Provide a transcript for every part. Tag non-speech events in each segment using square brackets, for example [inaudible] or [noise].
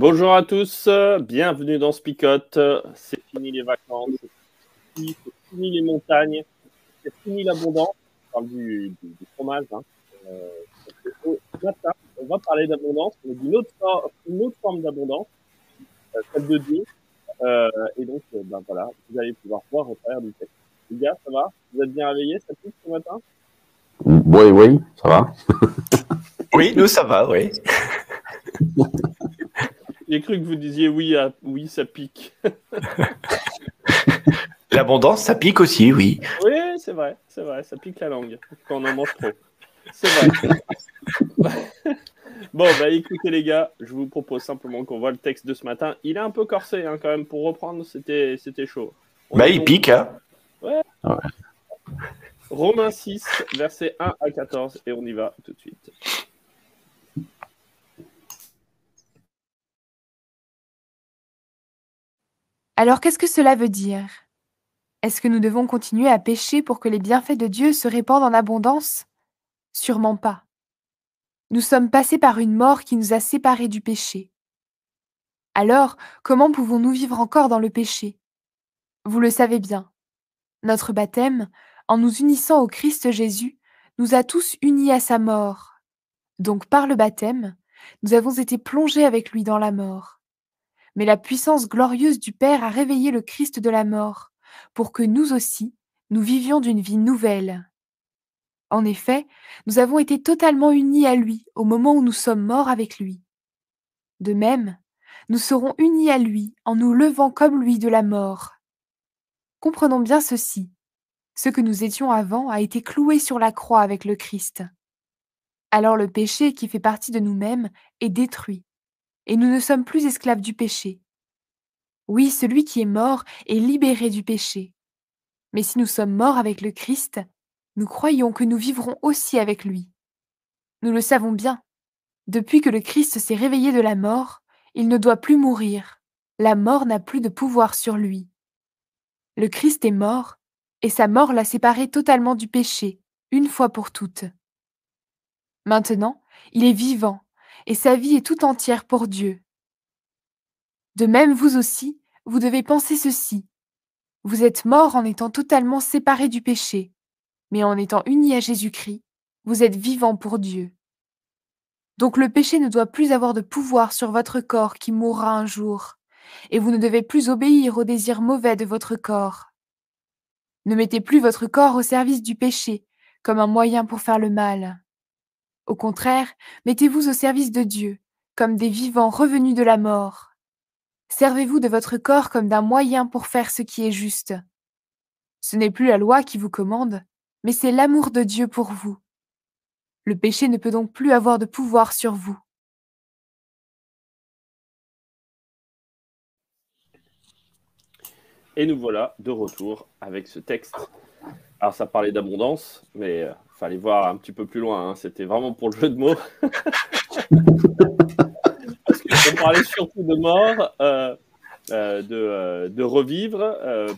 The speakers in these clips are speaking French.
Bonjour à tous, bienvenue dans Spicote. C'est fini les vacances, c'est fini, les montagnes, c'est fini l'abondance. On parle du, fromage. Hein. Euh, on va parler d'abondance, mais d'une autre, autre, forme d'abondance, euh, celle de Dieu. Euh, et donc, euh, ben voilà, vous allez pouvoir voir au travers du texte. Les gars, ça va? Vous êtes bien réveillés Ça pique ce matin? Oui, oui, ça va. oui, nous, ça va, oui. [laughs] J'ai cru que vous disiez oui, oui, ça pique. [laughs] L'abondance, ça pique aussi, oui. Oui, c'est vrai, c'est vrai, ça pique la langue quand on en mange trop. C'est vrai. [laughs] bon, bah écoutez les gars, je vous propose simplement qu'on voit le texte de ce matin. Il est un peu corsé hein, quand même, pour reprendre, c'était, c'était chaud. bah il pique, hein. Ouais. Romains 6, versets 1 à 14, et on y va tout de suite. Alors qu'est-ce que cela veut dire? Est-ce que nous devons continuer à pécher pour que les bienfaits de Dieu se répandent en abondance? Sûrement pas. Nous sommes passés par une mort qui nous a séparés du péché. Alors, comment pouvons-nous vivre encore dans le péché? Vous le savez bien. Notre baptême, en nous unissant au Christ Jésus, nous a tous unis à sa mort. Donc par le baptême, nous avons été plongés avec lui dans la mort mais la puissance glorieuse du Père a réveillé le Christ de la mort, pour que nous aussi, nous vivions d'une vie nouvelle. En effet, nous avons été totalement unis à lui au moment où nous sommes morts avec lui. De même, nous serons unis à lui en nous levant comme lui de la mort. Comprenons bien ceci. Ce que nous étions avant a été cloué sur la croix avec le Christ. Alors le péché qui fait partie de nous-mêmes est détruit et nous ne sommes plus esclaves du péché. Oui, celui qui est mort est libéré du péché. Mais si nous sommes morts avec le Christ, nous croyons que nous vivrons aussi avec lui. Nous le savons bien. Depuis que le Christ s'est réveillé de la mort, il ne doit plus mourir. La mort n'a plus de pouvoir sur lui. Le Christ est mort, et sa mort l'a séparé totalement du péché, une fois pour toutes. Maintenant, il est vivant et sa vie est tout entière pour Dieu. De même, vous aussi, vous devez penser ceci. Vous êtes mort en étant totalement séparé du péché, mais en étant unis à Jésus-Christ, vous êtes vivant pour Dieu. Donc le péché ne doit plus avoir de pouvoir sur votre corps qui mourra un jour, et vous ne devez plus obéir aux désirs mauvais de votre corps. Ne mettez plus votre corps au service du péché comme un moyen pour faire le mal. Au contraire, mettez-vous au service de Dieu, comme des vivants revenus de la mort. Servez-vous de votre corps comme d'un moyen pour faire ce qui est juste. Ce n'est plus la loi qui vous commande, mais c'est l'amour de Dieu pour vous. Le péché ne peut donc plus avoir de pouvoir sur vous. Et nous voilà de retour avec ce texte. Alors ça parlait d'abondance, mais euh, fallait voir un petit peu plus loin. Hein. C'était vraiment pour le jeu de mots. [laughs] Parce qu'on parlait surtout de mort, euh, euh, de, euh, de, revivre,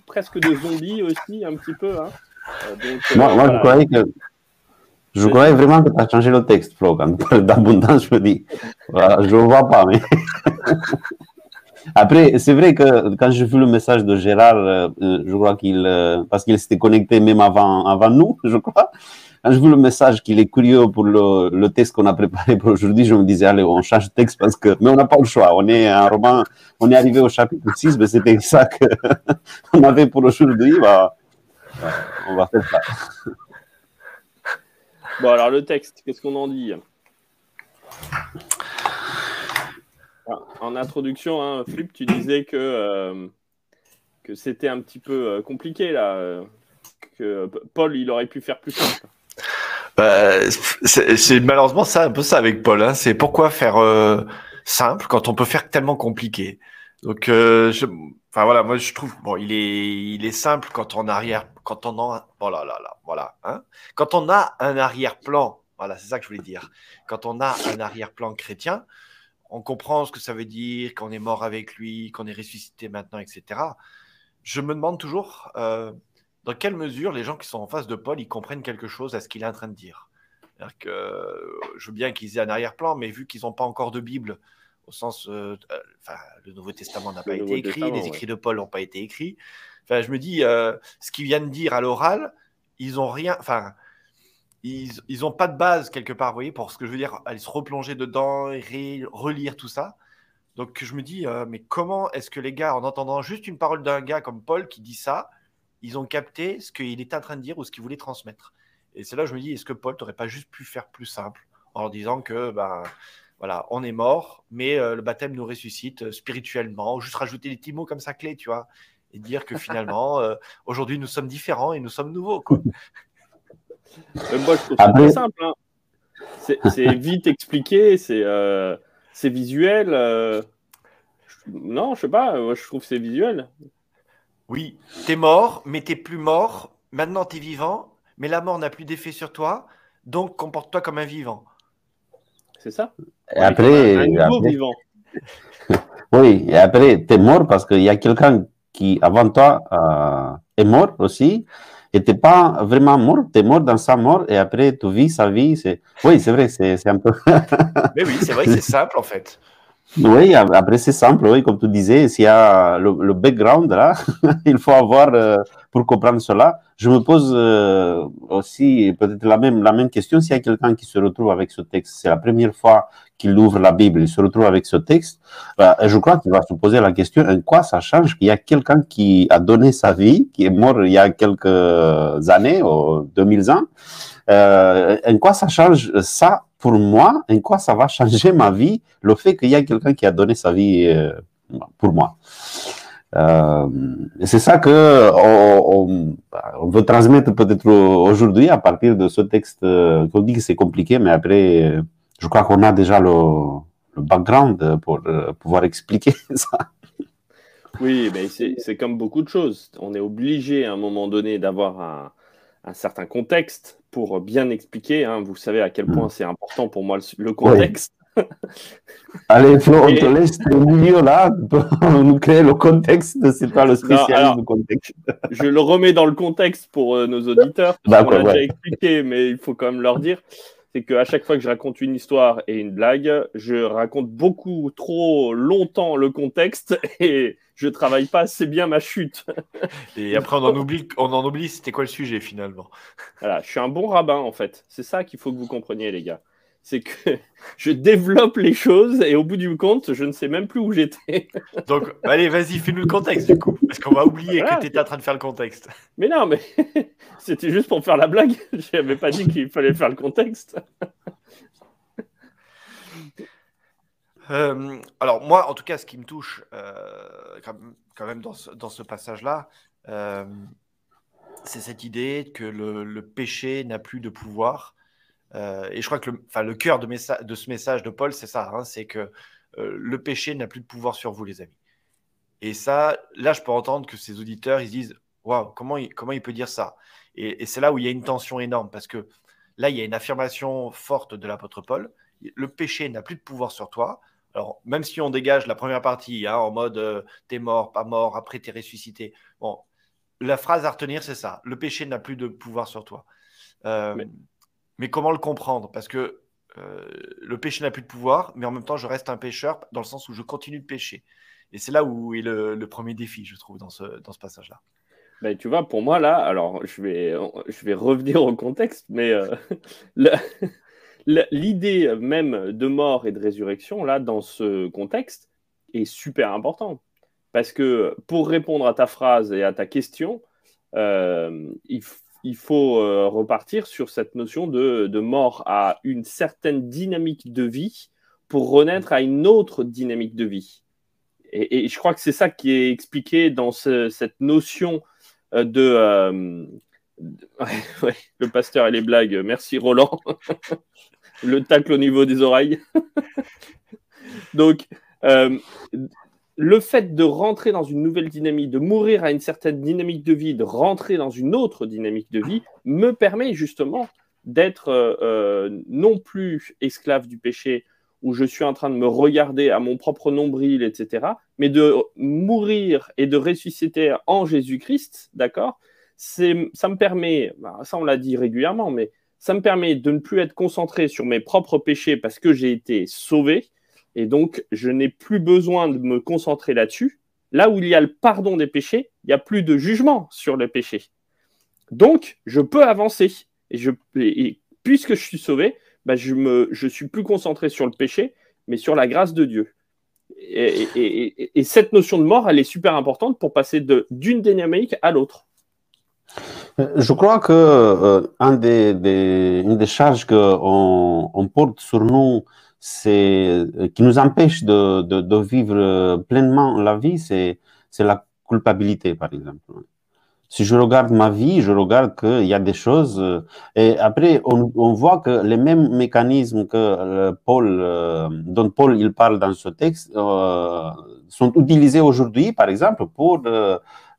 presque de zombies aussi, un petit peu. Hein. moi, moi je croyais que. Je croyais vraiment que tu as changé le texte, Flo. Quand tu parles d'abondance, je me dis, je ne vois pas, mais. [laughs] Après, c'est vrai que quand j'ai vu le message de Gérard, je crois qu'il, parce qu'il s'était connecté même avant, avant nous, [laughs] je crois, quand je vu le message qu'il est curieux pour le, le texte qu'on a préparé pour aujourd'hui, je me disais, allez, on change de texte parce que, mais on n'a pas le choix. On est un roman, on est arrivé au chapitre 6, mais c'était ça qu'on [laughs] avait pour aujourd'hui. Bah, on va faire ça. Bon, alors le texte, qu'est-ce qu'on en dit? En introduction, hein, Flip, tu disais que, euh, que c'était un petit peu euh, compliqué là, euh, que Paul il aurait pu faire plus simple. Bah, c'est malheureusement ça, un peu ça avec Paul. Hein. C'est pourquoi faire euh, simple quand on peut faire tellement compliqué. Donc, euh, enfin voilà, moi je trouve bon, il est, il est simple quand on arrière, quand on a, oh là là là, voilà, hein. Quand on a un arrière-plan, voilà, c'est ça que je voulais dire. Quand on a un arrière-plan chrétien, on comprend ce que ça veut dire, qu'on est mort avec lui, qu'on est ressuscité maintenant, etc. Je me demande toujours euh, dans quelle mesure les gens qui sont en face de Paul, ils comprennent quelque chose à ce qu'il est en train de dire. Que euh, je veux bien qu'ils aient un arrière-plan, mais vu qu'ils n'ont pas encore de Bible, au sens, euh, enfin, le Nouveau Testament n'a pas été écrit, Testament, les ouais. écrits de Paul n'ont pas été écrits. Enfin, je me dis, euh, ce qu'ils viennent dire à l'oral, ils ont rien, enfin, ils, ils ont pas de base quelque part, vous voyez, pour ce que je veux dire, aller se replonger dedans, et relire tout ça. Donc je me dis, euh, mais comment est-ce que les gars, en entendant juste une parole d'un gars comme Paul qui dit ça, ils ont capté ce qu'il était en train de dire ou ce qu'il voulait transmettre? Et c'est là que je me dis, est-ce que Paul t'aurait pas juste pu faire plus simple en leur disant que, ben, voilà, on est mort, mais euh, le baptême nous ressuscite euh, spirituellement, juste rajouter des petits mots comme ça clés, tu vois, et dire que finalement, aujourd'hui, nous sommes différents et nous sommes nouveaux, quoi. [laughs] Euh, moi, je trouve ça Après- très simple. hein. C'est [laughs] vite expliqué, c'est euh, visuel. euh, je- Non, je sais pas, moi, je trouve que c'est visuel. Oui, t'es mort, mais t'es plus mort. Maintenant, t'es vivant, mais la mort n'a plus d'effet sur toi. Donc, comporte-toi comme un vivant. C'est ça Et après, Un nouveau après- vivant. [laughs] oui, et après, tu es mort parce qu'il y a quelqu'un qui, avant toi, euh, est mort aussi. Et t'es pas vraiment mort, tu es mort dans sa mort et après tu vis sa vie. Oui, c'est vrai, c'est, c'est un peu. Mais oui, c'est vrai que c'est [laughs] simple, en fait. Oui, ap- après c'est simple, oui, comme tu disais, s'il y a le, le background là, [laughs] il faut avoir euh, pour comprendre cela. Je me pose euh, aussi peut-être la même, la même question s'il y a quelqu'un qui se retrouve avec ce texte. C'est la première fois qu'il ouvre la Bible, il se retrouve avec ce texte. Euh, je crois qu'il va se poser la question en quoi ça change qu'il y a quelqu'un qui a donné sa vie, qui est mort il y a quelques années, ou 2000 ans. Euh, en quoi ça change ça pour moi? En quoi ça va changer ma vie? Le fait qu'il y a quelqu'un qui a donné sa vie euh, pour moi Euh, c'est ça que on, veut transmettre peut-être aujourd'hui à partir de ce texte qu'on dit que c'est compliqué, mais après, je crois qu'on a déjà le, le background pour pouvoir expliquer [laughs] ça. Oui, mais c'est comme beaucoup de choses. On est obligé à un moment donné d'avoir un, un certain contexte pour bien expliquer. hein. Vous savez à quel point c'est important pour moi le, le contexte. [laughs] Allez, Flo, on Et- te laisse au milieu là pour [laughs] nous créer le contexte. C'est toi le spécialiste alors- du contexte. [laughs] Je le remets dans le contexte pour euh, nos auditeurs. parce l'a ouais. déjà expliqué, mais il faut quand même leur dire. C'est qu'à chaque fois que je raconte une histoire et une blague, je raconte beaucoup trop longtemps le contexte [laughs] et je travaille pas assez bien ma chute. [laughs] Et après, on en oublie, on en oublie c'était quoi le sujet, finalement? Voilà, je suis un bon rabbin en fait. C'est ça qu'il faut que vous compreniez, les gars. C'est que [laughs] je développe les choses et au bout du compte, je ne sais même plus où j'étais. [laughs] Donc, allez, vas-y, fais-nous le contexte, du coup. Parce qu'on va oublier Voilà. que tu étais en train de faire le contexte. Mais non, mais [laughs] c'était juste pour faire la blague. Je n'avais pas dit qu'il fallait faire le contexte. Euh, alors, moi, en tout cas, ce qui me touche euh, quand, même dans ce, dans ce passage-là, euh, c'est cette idée que le, le péché n'a plus de pouvoir. Euh, et je crois que le, cœur de, ce message de Paul, c'est ça hein, c'est que euh, le péché n'a plus de pouvoir sur vous, les amis. Et ça, là, je peux entendre que ces auditeurs, ils se disent Waouh, comment il, peut dire ça? Et, c'est là où il y a une tension énorme, parce que là, il y a une affirmation forte de l'apôtre Paul le péché n'a plus de pouvoir sur toi. Alors, même si on dégage la première partie hein, en mode euh, t'es mort, pas mort, après t'es ressuscité. Bon, la phrase à retenir, c'est ça. Le péché n'a plus de pouvoir sur toi. Mais- comment le comprendre? Parce que euh, le péché n'a plus de pouvoir, mais en même temps, je reste un pécheur dans le sens où je continue de pécher. Et c'est là où est le, premier défi, je trouve, dans ce, dans ce passage-là. Ben, tu vois, pour moi, là, alors je vais, je vais revenir au contexte, mais euh, [laughs] l'idée même de mort et de résurrection, là, dans ce contexte, est super importante. Parce que pour répondre à ta phrase et à ta question, euh, il, il faut euh, repartir sur cette notion de, mort à une certaine dynamique de vie pour renaître à une autre dynamique de vie. Et, je crois que c'est ça qui est expliqué dans cette notion euh, de, euh, [laughs] le pasteur et les blagues. Merci Roland. [laughs] le tacle au niveau des oreilles. [laughs] Donc, le fait de rentrer dans une nouvelle dynamique, de mourir à une certaine dynamique de vie, de rentrer dans une autre dynamique de vie, me permet justement d'être euh, euh, non plus esclave du péché, où je suis en train de me regarder à mon propre nombril, etc., mais de mourir et de ressusciter en Jésus-Christ, d'accord? Ça me permet, bah, ça on l'a dit régulièrement, mais ça me permet de ne plus être concentré sur mes propres péchés parce que j'ai été sauvé, et donc je n'ai plus besoin de me concentrer là-dessus. Là où il y a le pardon des péchés, il n'y a plus de jugement sur les péchés. Donc, je peux avancer. Et, puisque je suis sauvé, bah, je ne suis plus concentré sur le péché, mais sur la grâce de Dieu. Et, cette notion de mort, elle est super importante pour passer d'une dynamique à l'autre. Je crois que euh, des, une des charges qu'on on porte sur nous, c'est qui nous empêche de, de, vivre pleinement la vie, c'est la culpabilité, par exemple. Si je regarde ma vie, je regarde qu'il y a des choses. Euh, et après, on, on, voit que les mêmes mécanismes que euh, Paul, dont Paul il parle dans ce texte sont utilisés aujourd'hui, par exemple, pour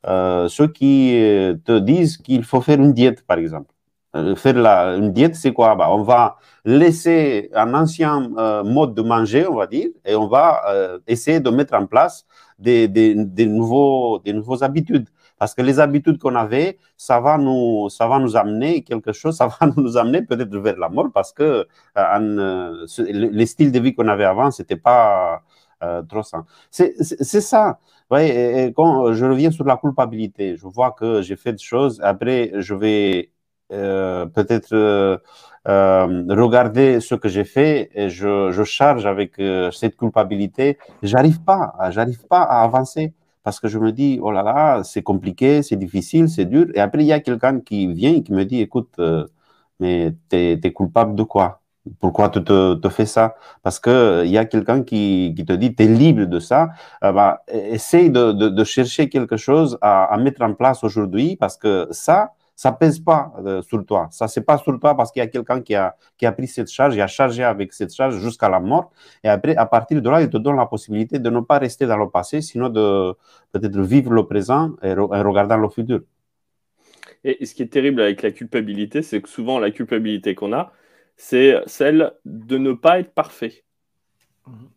euh, ceux qui euh, te disent qu'il faut faire une diète, par exemple. Euh, faire la, une diète, c'est quoi? Bah, On va laisser un ancien mode de manger, on va dire, et on va essayer de mettre en place des, des, des, nouveaux, des nouveaux habitudes. Parce que les habitudes qu'on avait, ça va nous, ça va nous amener quelque chose, ça [laughs] va nous amener peut-être vers la mort parce que euh, les styles de vie qu'on avait avant, c'était pas euh, trop sain. C'est ça. Ouais, et, quand je reviens sur la culpabilité, je vois que j'ai fait des choses. Après, je vais euh, peut-être euh, regarder ce que j'ai fait et je, charge avec cette culpabilité. J'arrive pas, j'arrive pas à avancer parce que je me dis, oh là là, c'est compliqué, c'est difficile, c'est dur. Et après, il y a quelqu'un qui vient et qui me dit, écoute, mais tu es, coupable de quoi? Pourquoi tu te, fais ça? Parce qu'il il y a quelqu'un qui, qui, te dit, tu es libre de ça. Euh, bah, essaye de, de, chercher quelque chose à mettre en place aujourd'hui parce que ça, ça pèse pas euh, sur toi. Ça, c'est pas sur toi parce qu'il y a quelqu'un qui a, qui a pris cette charge, qui a chargé avec cette charge jusqu'à la mort. Et après, à partir de là, il te donne la possibilité de ne pas rester dans le passé, sinon de peut-être vivre le présent et, et regarder le futur. Et ce qui est terrible avec la culpabilité, c'est que souvent, la culpabilité qu'on a, c'est celle de ne pas être parfait. Mhm.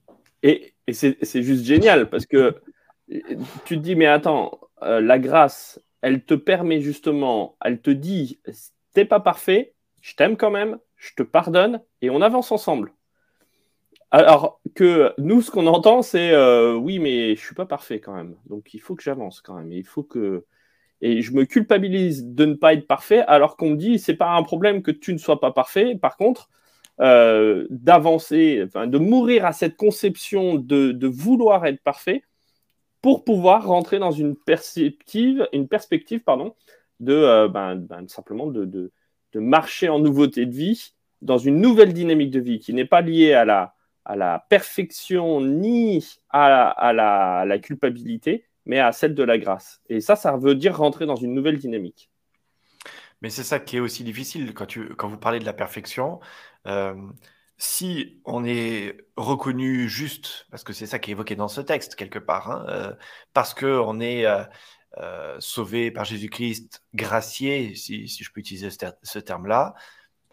Et, c'est juste génial parce que tu te dis, mais attends, euh, la grâce, elle te permet justement, elle te dit, t'es pas parfait, je t'aime quand même, je te pardonne et on avance ensemble. Alors que nous, ce qu'on entend, c'est euh, oui, mais je suis pas parfait quand même. Donc il faut que j'avance quand même. Et je me culpabilise de ne pas être parfait, alors qu'on me dit c'est pas un problème que tu ne sois pas parfait. Par contre, euh, d'avancer, de mourir à cette conception de, vouloir être parfait pour pouvoir rentrer dans une perspective, une perspective pardon, de euh, ben, ben, simplement de, marcher en nouveauté de vie dans une nouvelle dynamique de vie qui n'est pas liée à la, perfection ni à, à, la, à la culpabilité, mais à celle de la grâce. Et ça, ça veut dire rentrer dans une nouvelle dynamique. Mais c'est ça qui est aussi difficile quand, tu, quand vous parlez de la perfection. Euh, si on est reconnu juste, parce que c'est ça qui est évoqué dans ce texte quelque part, hein, euh, parce qu'on est euh, sauvé par Jésus-Christ, gracié, si, si, je peux utiliser ce, ce terme-là,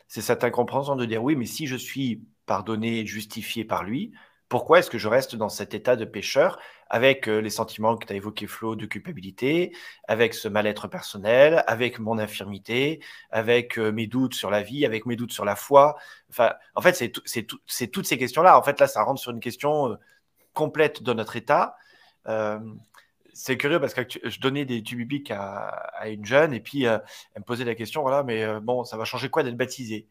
c'est cette incompréhension de dire oui, mais si je suis pardonné, justifié par lui, pourquoi est-ce que je reste dans cet état de pécheur avec euh, les sentiments que tu as évoqués, Flo, de culpabilité, avec ce mal-être personnel, avec mon infirmité, avec euh, mes doutes sur la vie, avec mes doutes sur la foi enfin, En fait, c'est toutes ces questions-là. En fait, là, ça rentre sur une question euh, complète de notre état. c'est curieux parce que je donnais des tubes bibliques à, une jeune et puis elle me posait la question voilà, mais bon, ça va changer quoi d'être baptisé?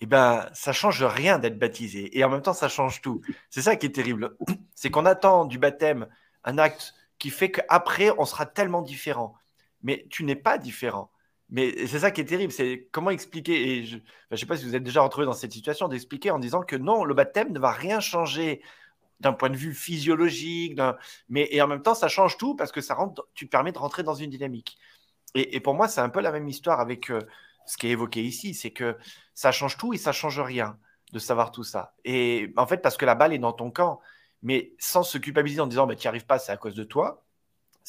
Eh ben, ça change rien d'être baptisé. Et en même temps, ça change tout. C'est ça qui est terrible. [clears throat] C'est qu'on attend du baptême un acte qui fait qu'après, on sera tellement différent. Mais tu n'es pas différent. Mais c'est ça qui est terrible, c'est comment expliquer, et je ne sais pas si vous êtes déjà retrouvé dans cette situation, d'expliquer en disant que non, le baptême ne va rien changer d'un point de vue physiologique, mais et en même temps, ça change tout parce que ça tu te permets de rentrer dans une dynamique. Et, pour moi, c'est un peu la même histoire avec euh, ce qui est évoqué ici, c'est que ça change tout et ça change rien de savoir tout ça. Et en fait, parce que la balle est dans ton camp, mais sans se culpabiliser en disant, bah, tu n'y arrives pas, c'est à cause de toi.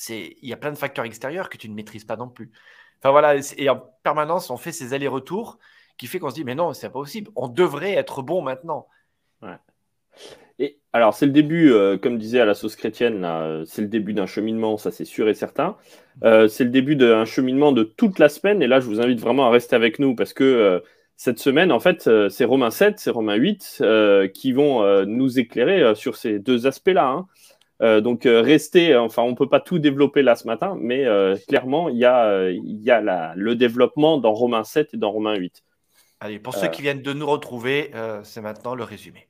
Il y a plein de facteurs extérieurs que tu ne maîtrises pas non plus. Enfin voilà, et en permanence, on fait ces allers-retours qui fait qu'on se dit, mais non, c'est pas possible. On devrait être bon maintenant. Ouais. Alors, c'est le début, euh, comme disait à la sauce chrétienne, c'est le début d'un cheminement, ça c'est sûr et certain. Euh, c'est le début d'un cheminement de toute la semaine. Et là, je vous invite vraiment à rester avec nous parce que euh, cette semaine, en fait, c'est Romains 7, c'est Romains 8 qui vont nous éclairer sur ces deux aspects-là. Hein. donc, restez, enfin, on ne peut pas tout développer là ce matin, mais clairement, il y a, y a le développement dans Romains 7 et dans Romains 8. Allez, pour ceux qui viennent de nous retrouver, c'est maintenant le résumé.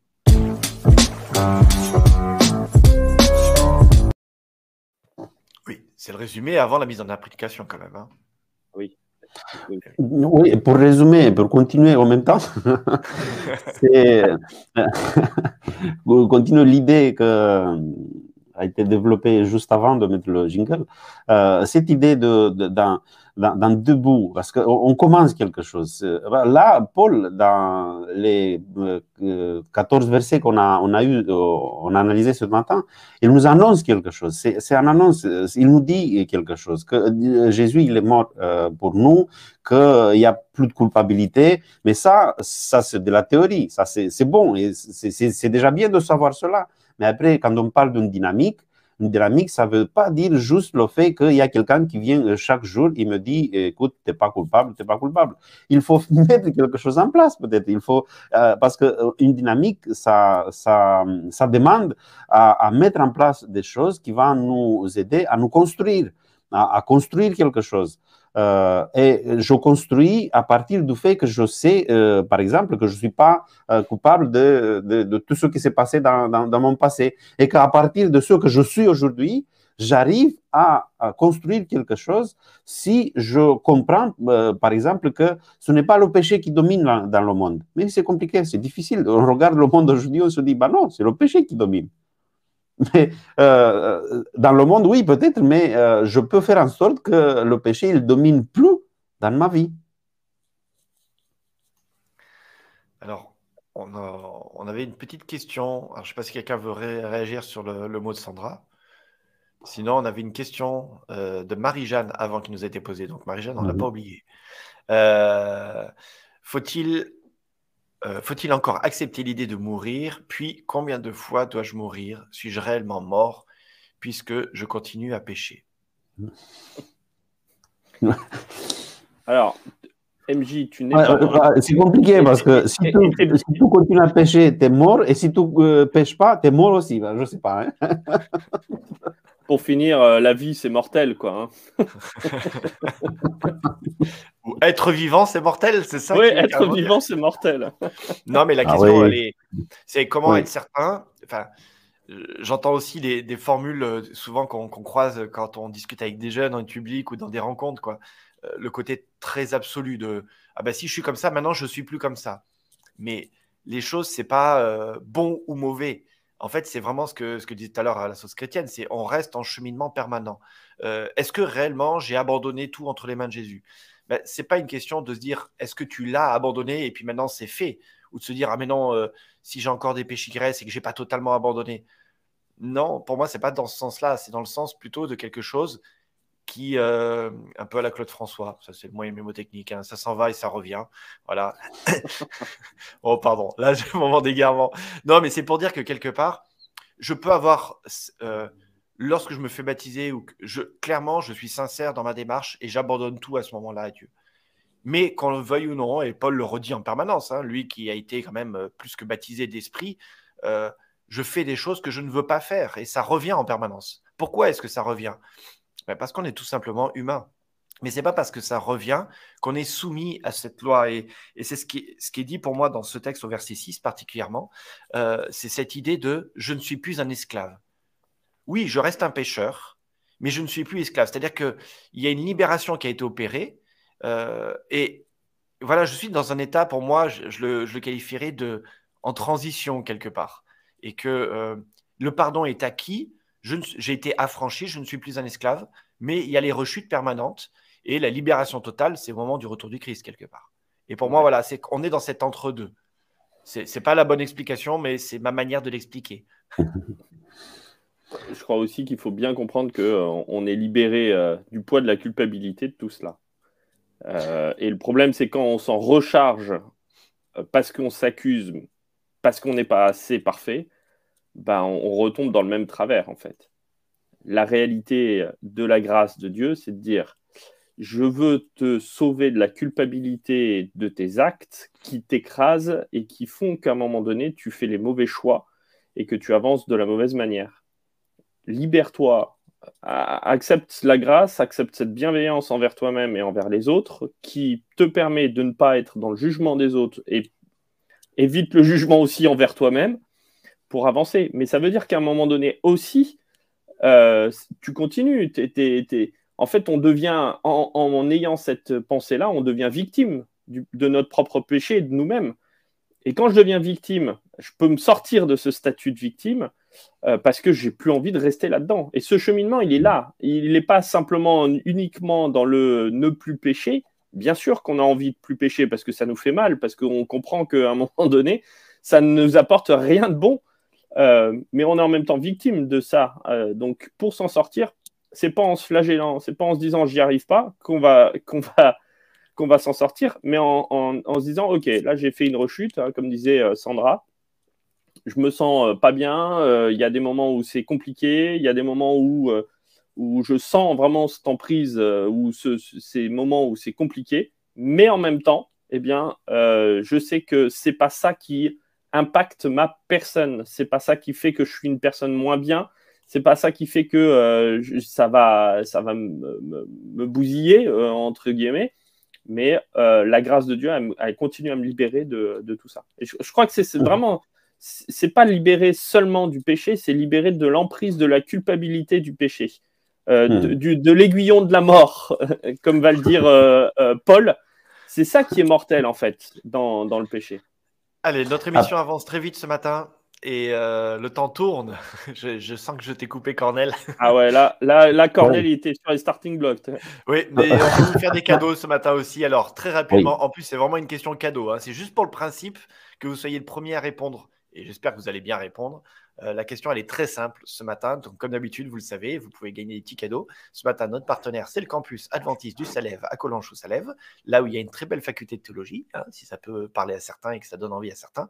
Oui, c'est le résumé avant la mise en application quand même. Hein. Oui. Oui, pour résumer, pour continuer en même temps, [laughs] c'est [laughs] continuer l'idée que a été développée juste avant de mettre le jingle. Euh, cette idée de, de, dans, deux bouts, parce qu'on commence quelque chose. Là, Paul, dans les 14 euh, versets qu'on a, on a, eu, euh, on a analysé ce matin, il nous annonce quelque chose. C'est un annonce, il nous dit quelque chose, que euh, Jésus, il est mort pour nous, qu'il n'y a plus de culpabilité, mais ça, ça c'est de la théorie, ça c'est bon, c'est déjà bien de savoir cela. Mais après, quand on parle d'une dynamique, une dynamique, ça ne veut pas dire juste le fait qu'il y a quelqu'un qui vient euh, chaque jour et me dit écoute, tu n'es pas coupable, tu n'es pas coupable. Il faut [laughs] mettre quelque chose en place, peut-être. Il faut, euh, parce qu'une euh, dynamique, ça, ça, ça demande à, mettre en place des choses qui vont nous aider à nous construire, à construire quelque chose. Euh, et je construis à partir du fait que je sais, euh, par exemple, que je ne suis pas euh, coupable de, de, de, tout ce qui s'est passé dans, dans, dans, mon passé. Et qu'à partir de ce que je suis aujourd'hui, j'arrive à, à, construire quelque chose si je comprends, par exemple, que ce n'est pas le péché qui domine dans, dans le monde. Mais c'est compliqué, c'est difficile. On regarde le monde aujourd'hui, on se dit, bah non, c'est le péché qui domine. [laughs] Mais euh, dans le monde, oui, peut-être, mais euh, je peux faire en sorte que le péché, il domine plus dans ma vie. Alors, on, avait une petite question. Alors, je ne sais pas si quelqu'un veut réagir sur le, mot de Sandra. Sinon, on avait une question euh, de Marie-Jeanne avant qui nous a été posée. Donc, Marie-Jeanne, on ne l'a pas oublié. Faut-il euh, faut-il encore accepter l'idée de mourir? Puis, combien de fois dois-je mourir? Suis-je réellement mort? Puisque je continue à pécher [laughs] Alors, MJ, tu n'es pas. Bah, c'est compliqué parce que si tu, continues à pécher, tu es mort, et si tu ne euh, pêches pas, tu es mort aussi. je ne sais pas. Hein. [laughs] Pour finir, euh, la vie, c'est mortel, quoi. Hein. [laughs] être vivant, c'est mortel, c'est ça Oui, être vivant, c'est mortel. [laughs] non, mais la ah question, c'est comment être certain? Enfin, j'entends aussi des formules euh, souvent qu'on croise quand on discute avec des jeunes en public ou dans des rencontres, quoi. Euh, le côté très absolu de ah ben si je suis comme ça, maintenant je suis plus comme ça. Mais les choses, c'est pas bon ou mauvais en fait, c'est vraiment ce que, disait tout à l'heure à la sauce chrétienne, c'est on reste en cheminement permanent. Euh, est-ce que réellement j'ai abandonné tout entre les mains de Jésus? Ben, Ce n'est pas une question de se dire est-ce que tu l'as abandonné et puis maintenant c'est fait? Ou de se dire ah mais non, euh, si j'ai encore des péchés qui restent et que j'ai pas totalement abandonné. Non, pour moi, c'est pas dans ce sens-là, c'est dans le sens plutôt de quelque chose qui, euh, un peu à la Claude François, ça c'est le moyen mémotechnique, hein, ça s'en va et ça revient. Voilà. [laughs] oh, pardon, là j'ai un moment d'égarement. Non, mais c'est pour dire que quelque part, je peux avoir, euh, lorsque je me fais baptiser, ou je, clairement, je suis sincère dans ma démarche et j'abandonne tout à ce moment-là à Dieu. Mais qu'on le veuille ou non, et Paul le redit en permanence, hein, lui qui a été quand même euh, plus que baptisé d'esprit, je fais des choses que je ne veux pas faire et ça revient en permanence. Pourquoi est-ce que ça revient? Ben, parce qu'on est tout simplement humain. Mais ce n'est pas parce que ça revient qu'on est soumis à cette loi. Et, c'est ce qui, est dit pour moi dans ce texte au verset 6 particulièrement. Euh, c'est cette idée de je ne suis plus un esclave. Oui, je reste un pécheur, mais je ne suis plus esclave. C'est-à-dire qu'il y a une libération qui a été opérée, et voilà, je suis dans un état, pour moi, je, le, je le, qualifierais de en transition quelque part. Et que le pardon est acquis, j'ai été affranchi, je ne suis plus un esclave, mais il y a les rechutes permanentes et la libération totale, c'est au moment du retour du Christ quelque part. Et pour moi, voilà, c'est qu'on est dans cet entre-deux. C'est n'est pas la bonne explication, mais c'est ma manière de l'expliquer. [laughs] Je crois aussi qu'il faut bien comprendre qu'on euh, on est libéré euh, du poids de la culpabilité de tout cela. Euh, et le problème, c'est quand on s'en recharge parce qu'on s'accuse, parce qu'on n'est pas assez parfait, ben, on, retombe dans le même travers, en fait. La réalité de la grâce de Dieu, c'est de dire je veux te sauver de la culpabilité de tes actes qui t'écrasent et qui font qu'à un moment donné, tu fais les mauvais choix et que tu avances de la mauvaise manière. Libère-toi, accepte la grâce, accepte cette bienveillance envers toi-même et envers les autres qui te permet de ne pas être dans le jugement des autres et évite le jugement aussi envers toi-même avancer. Mais ça veut dire qu'à un moment donné aussi, euh, tu continues. En fait, on devient, en, ayant cette pensée-là, on devient victime de notre propre péché de nous-mêmes. Et quand je deviens victime, je peux me sortir de ce statut de victime euh, parce que j'ai plus envie de rester là-dedans. Et ce cheminement, il est là. Il n'est pas simplement uniquement dans le ne plus pécher. Bien sûr qu'on a envie de plus pécher parce que ça nous fait mal, parce qu'on comprend qu'à un moment donné, ça ne nous apporte rien de bon. Euh, mais on est en même temps victime de ça. Euh, donc, pour s'en sortir, c'est pas en se flagellant, c'est pas en se disant j'y arrive pas qu'on va [laughs] qu'on va qu'on va s'en sortir, mais en, en, se disant ok, là j'ai fait une rechute, hein, comme disait euh, Sandra. Je me sens pas bien. Il y a des moments où c'est compliqué. Il y a des moments où où je sens vraiment cette emprise, ou ce, ces moments où c'est compliqué. Mais en même temps, eh bien, je sais que c'est pas ça qui impacte ma personne. C'est pas ça qui fait que je suis une personne moins bien. C'est pas ça qui fait que euh, ça va, ça va me, bousiller euh, entre guillemets. Mais euh, la grâce de Dieu, elle, continue à me libérer de, tout ça. Et je, crois que c'est vraiment, c'est pas libérer seulement du péché, c'est libérer de l'emprise de la culpabilité du péché, hmm. de, l'aiguillon de la mort, [laughs] comme va le dire Paul. C'est ça qui est mortel en fait dans le péché. Allez, notre émission avance très vite ce matin et euh, le temps tourne. [laughs] je, sens que je t'ai coupé, Cornel. [laughs] ah ouais, là, là, là Cornel, il était sur les starting blocks. Oui, mais on va vous faire des cadeaux ce matin aussi. Alors, très rapidement, en plus, c'est vraiment une question cadeau. Hein. C'est juste pour le principe que vous soyez le premier à répondre. Et j'espère que vous allez bien répondre. Euh, la question, elle est très simple ce matin. Comme d'habitude, vous le savez, vous pouvez gagner des petits cadeaux. Ce matin, notre partenaire, c'est le campus Adventiste du Salève à Collonges-sous-Salève, là où il y a une très belle faculté de théologie, hein, si ça peut parler à certains et que ça donne envie à certains.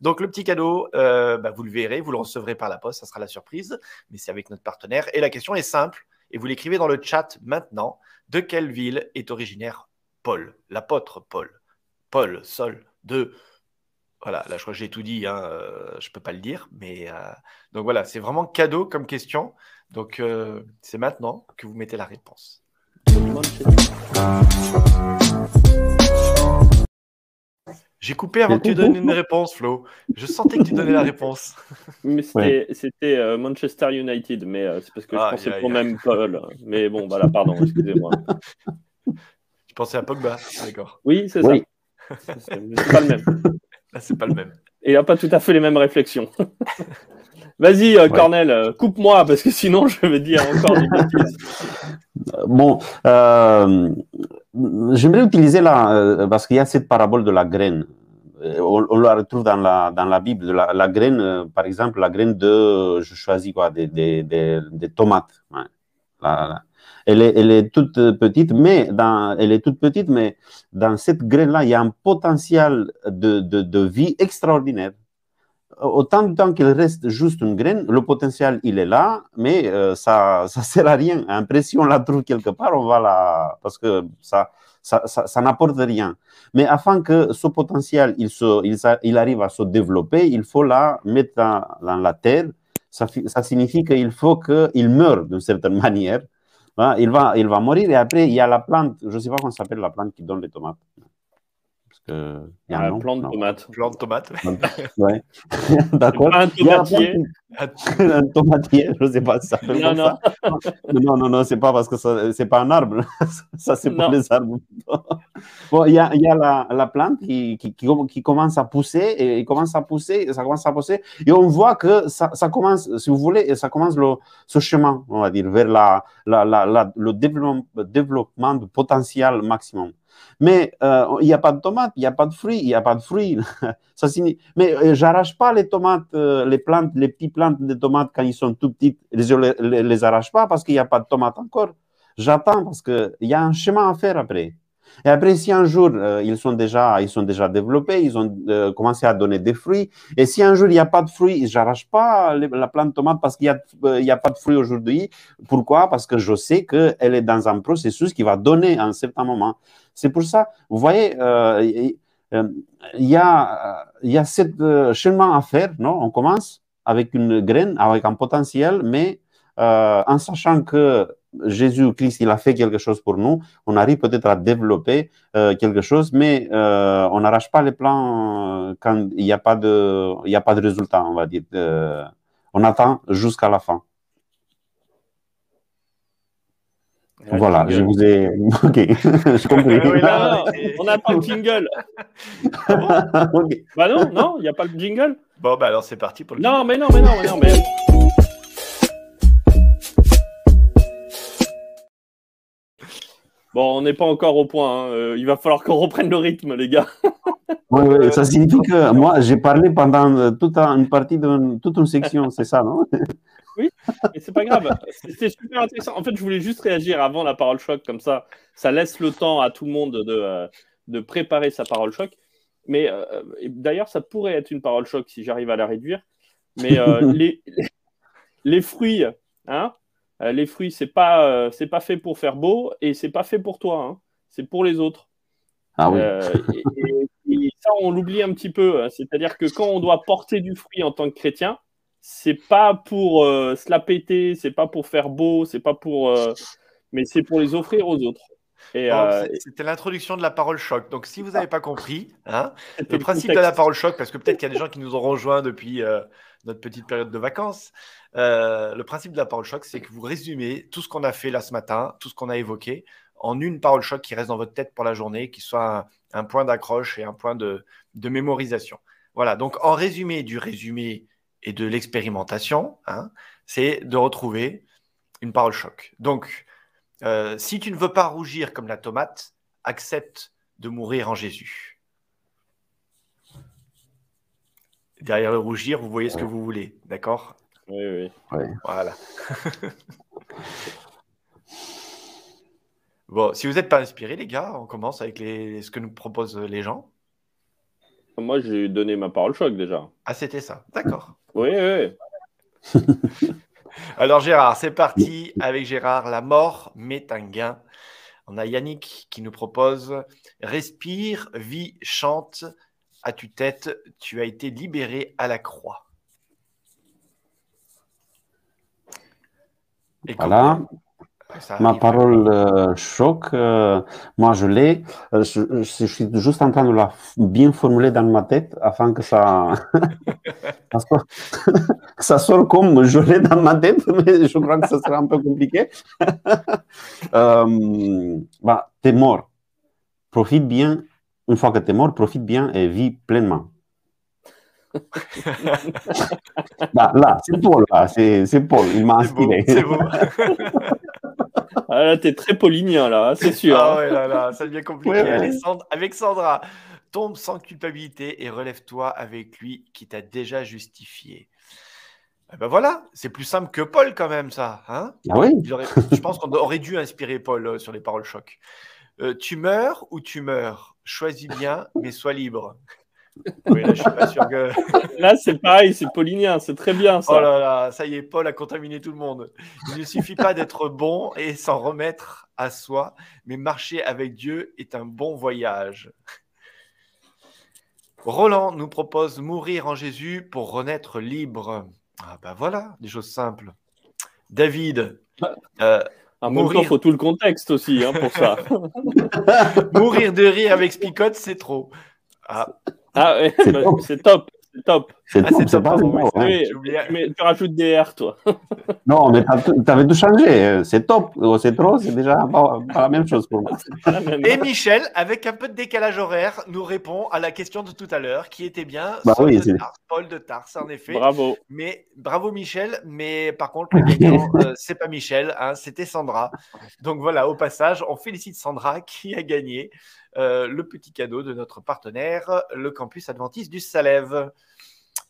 Donc, le petit cadeau, euh, bah, vous le verrez, vous le recevrez par la poste, ça sera la surprise, mais c'est avec notre partenaire. Et la question est simple, et vous l'écrivez dans le chat maintenant. De quelle ville est originaire Paul, l'apôtre Paul? Paul, Sol, de voilà, là je crois que j'ai tout dit, hein, euh, je ne peux pas le dire, mais euh, donc voilà, c'est vraiment cadeau comme question. Donc euh, c'est maintenant que vous mettez la réponse. J'ai coupé avant que tu donnes une réponse, Flo. Je sentais que tu donnais la réponse. [laughs] Mais c'était Manchester United, mais c'est parce que je pensais pour même Paul. Mais bon, voilà, pardon, excusez-moi. [laughs] Je pensais à Pogba, d'accord. Oui, c'est ça. C'est pas le même. C'est pas le même. [laughs] Et il n'a pas tout à fait les mêmes réflexions. [laughs] Vas-y, euh, Cornel, euh, coupe-moi, parce que sinon je vais dire encore des bêtises. [laughs] Bon, euh, j'aimerais utiliser là, parce qu'il y a cette parabole de la graine. On, la retrouve dans la, dans la Bible. La, graine, par exemple, la graine de, je choisis quoi, des, des, des, tomates. Elle est, toute petite, mais dans, elle est toute petite, mais dans cette graine-là, il y a un potentiel de, de, vie extraordinaire. Autant de temps qu'il reste juste une graine, le potentiel, il est là, mais euh, ça [laughs] ne sert à rien. Impression, on la trouve quelque part, on va la... Parce que ça, ça, ça, n'apporte rien. Mais afin que ce potentiel, il, se, il, arrive à se développer, il faut la mettre dans, dans la terre. Ça, ça signifie qu'il faut qu'il meure d'une certaine [laughs] manière il, va, il va mourir et après, il y a la plante, je ne sais pas comment s'appelle la plante qui donne les tomates. Que, il y a [laughs] Ah, un nom plan de tomate. Plan de tomate. Ouais. D'accord. Un tomatier. un tomatier, je ne sais pas si ça s'appelle Non, comme non. ça. Non, non, non, c'est pas parce que ça, c'est pas un arbre. [laughs] ça, c'est pour les arbres. bon, il y a, y a la, la plante qui, qui, qui, qui commence à pousser et commence à pousser, ça commence à pousser. Et on voit que ça, ça commence, si vous voulez, ça commence le, ce chemin, on va dire, vers la, la, la, la- le développement, développement du potentiel maximum. Mais euh, il n'y a pas de tomates, il n'y a pas de fruits, il n'y a pas de fruits. [laughs] Ça signifie... Mais euh, j'arrache pas les tomates, euh, les plantes, les petites plantes de tomates quand ils sont tout petites, je les, les, arrache pas parce qu'il n'y a pas de tomates encore. J'attends parce qu'il y a un chemin à faire après. Et après, si un jour euh, ils, sont déjà, ils sont déjà développés, ils ont euh, commencé à donner des fruits, et si un jour il n'y a pas de fruits, j'arrache pas la plante tomate parce qu'il n'y a, pas de fruits aujourd'hui. Pourquoi? Parce que je sais qu'elle est dans un processus qui va donner à un certain moment. C'est pour ça, vous voyez, euh, il euh, y, a, y a ce euh, chemin à faire, non? On commence avec une graine, avec un potentiel, mais euh, en sachant que Jésus-Christ, il a fait quelque chose pour nous, on arrive peut-être à développer euh, quelque chose, mais euh, on n'arrache pas les plans euh, quand il n'y a, pas de- il y a pas de résultat, on va dire. Euh, on attend jusqu'à la fin. Voilà, je vous ai. [laughs] Ok, [laughs] je compris. Ah oui, [laughs] là, on attend le jingle. Ok. Bah non, non, il n'y a pas le jingle. Bon, bah alors c'est parti pour le. Non, mais non, mais non, mais non, mais. Bon, on n'est pas encore au point. hein. Euh, il va falloir qu'on reprenne le rythme, les gars. [laughs] Oui, oui, ça signifie que moi, j'ai parlé pendant euh, toute un- une partie de toute une section, c'est ça, non? [laughs] Mais c'est pas grave. C'est super intéressant. En fait, je voulais juste réagir avant la parole choc, comme ça, ça laisse le temps à tout le monde de, euh, de préparer sa parole choc. Mais euh, d'ailleurs, ça pourrait être une parole choc si j'arrive à la réduire. Mais euh, [laughs] les, les fruits, hein, les fruits, c'est pas, euh, c'est pas fait pour faire beau et c'est pas fait pour toi. hein. C'est pour les autres. Ah oui. Euh, et, et- et ça, on l'oublie un petit peu. hein. C'est-à-dire que quand on doit porter du fruit en tant que chrétien, c'est pas pour euh, se la péter, c'est pas pour faire beau, c'est pas pour, euh, mais c'est pour les offrir aux autres. Euh, C'était l'introduction de la parole choc. Donc, si vous n'avez pas compris, hein, le le principe de la parole choc, parce que peut-être qu'il y a des gens qui nous ont rejoints depuis euh, notre petite période de vacances. euh, le principe de la parole choc, c'est que vous résumez tout ce qu'on a fait là ce matin, tout ce qu'on a évoqué, en une parole choc qui reste dans votre tête pour la journée, qui soit un, un point d'accroche et un point de, de mémorisation. Voilà, donc en résumé du résumé et de l'expérimentation, hein, c'est de retrouver une parole choc. Donc, euh, si tu ne veux pas rougir comme la tomate, accepte de mourir en Jésus. Derrière le rougir, vous voyez ce que vous voulez, d'accord? Oui, oui. Voilà. [laughs] bon, si vous n'êtes pas inspiré, les gars, on commence avec les... ce que nous proposent les gens. Moi, j'ai donné ma parole choc déjà. Ah, c'était ça. D'accord. Oui, oui. [laughs] Alors Gérard, c'est parti avec Gérard. La mort met un gain. On a Yannick qui nous propose Respire, vis, chante. As-tu tête Tu as été libéré à la croix. Voilà. Ça Ma parole euh, choc, euh, moi je l'ai. Euh, je, suis juste en train de la bien formuler dans ma tête afin que ça, [laughs] [laughs] [laughs] ça sorte comme je l'ai dans ma tête, mais je crois que ça sera un peu compliqué. euh, bah, t'es mort. Profite bien. Une fois que t'es mort, profite bien et vis pleinement. Bah, là, c'est Paul. là, C'est Paul. Il m'a inspiré. c'est beau. Ah, là, t'es très paulinien, là, c'est sûr. Ah hein. ouais, là, là, ça devient compliqué. Ouais, ouais. Allez, Sand- avec Sandra, tombe sans culpabilité et relève-toi avec lui qui t'a déjà justifié. Eh ben voilà, c'est plus simple que Paul quand même, ça. Hein Ah oui? Aurait- je pense qu'on aurait dû inspirer Paul euh, sur les paroles choc. Euh, tu meurs ou tu meurs? Choisis bien, mais sois libre. Oui, là, je suis pas sûr que. [laughs] Là, c'est pareil, c'est paulinien, c'est très bien ça. Oh là là, ça y est, Paul a contaminé tout le monde. Il ne suffit pas d'être bon et s'en remettre à soi, mais marcher avec Dieu est un bon voyage. Roland nous propose mourir en Jésus pour renaître libre. Ah ben voilà, des choses simples. David, euh, En même temps, il faut tout le contexte aussi hein, pour ça. [laughs] Mourir de rire avec Spicote, c'est trop. Ah, ah [laughs] c'est top. C'est top. C'est ah, top, pas ouais. Mais tu rajoutes des R, toi. [laughs] non, mais tu avais tout changé. C'est top. C'est trop, c'est déjà pas, la même chose pour moi. [laughs] Et Michel, avec un peu de décalage horaire, nous répond à la question de tout à l'heure, qui était bien bah, oui, de Tars, Paul de Tars, en effet. Bravo. Mais bravo Michel, mais par contre, [laughs] euh, c'est pas Michel, hein, c'était Sandra. Donc voilà, au passage, on félicite Sandra qui a gagné. Euh, le petit cadeau de notre partenaire, le campus adventiste du Salève.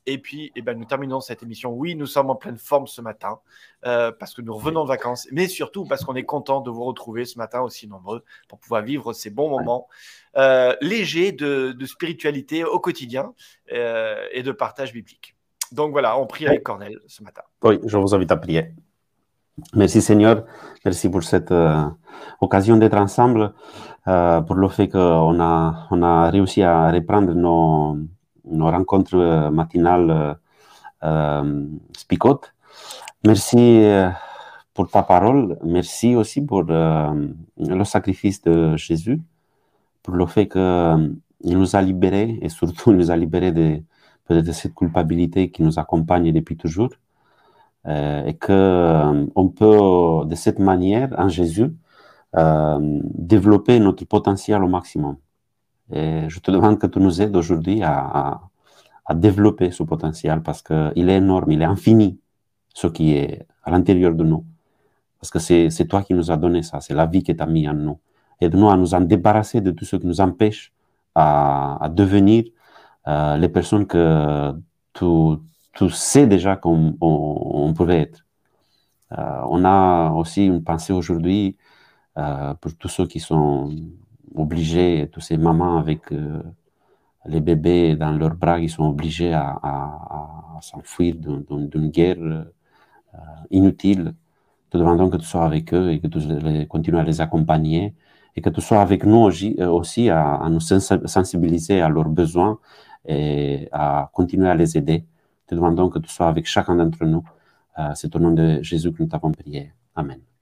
Et puis, eh ben, nous terminons cette émission. Oui, nous sommes en pleine forme ce matin euh, parce que nous revenons de vacances, mais surtout parce qu'on est content de vous retrouver ce matin aussi nombreux pour pouvoir vivre ces bons moments euh, légers de, spiritualité au quotidien et de partage biblique. Donc voilà, on prie avec Cornel ce matin. Oui, je vous invite à prier. Merci Seigneur, merci pour cette occasion d'être ensemble. Euh, pour le fait qu'on a, on a réussi à reprendre nos, nos rencontres matinales euh, spicotes. Merci euh, pour ta parole. Merci aussi pour euh, le sacrifice de Jésus, pour le fait qu'il nous a libérés et surtout il nous a libérés de, de cette culpabilité qui nous accompagne depuis toujours. et qu'on peut, de cette manière, en Jésus, euh, développer notre potentiel au maximum. Je te demande que tu nous aides aujourd'hui à, développer ce potentiel parce qu'il est énorme, il est infini, ce qui est à l'intérieur de nous. Parce que c'est toi qui nous as donné ça, c'est la vie qui t'a mis en nous. Aide-nous à nous en débarrasser de tout ce qui nous empêche à, devenir euh, les personnes que tu, sais déjà qu'on on, pouvait être. Euh, on a aussi une pensée aujourd'hui euh, pour tous ceux qui sont obligés, tous ces mamans avec euh, les bébés dans leurs bras, qui sont obligés à, s'enfuir d'une guerre euh, inutile. Te demandons que tu sois avec eux et que tu continues à les accompagner et que tu sois avec nous aussi, à, à, nous sensibiliser à leurs besoins et à continuer à les aider. Te demandons que tu sois avec chacun d'entre nous. C'est au nom de Jésus que nous t'avons prié. Amen.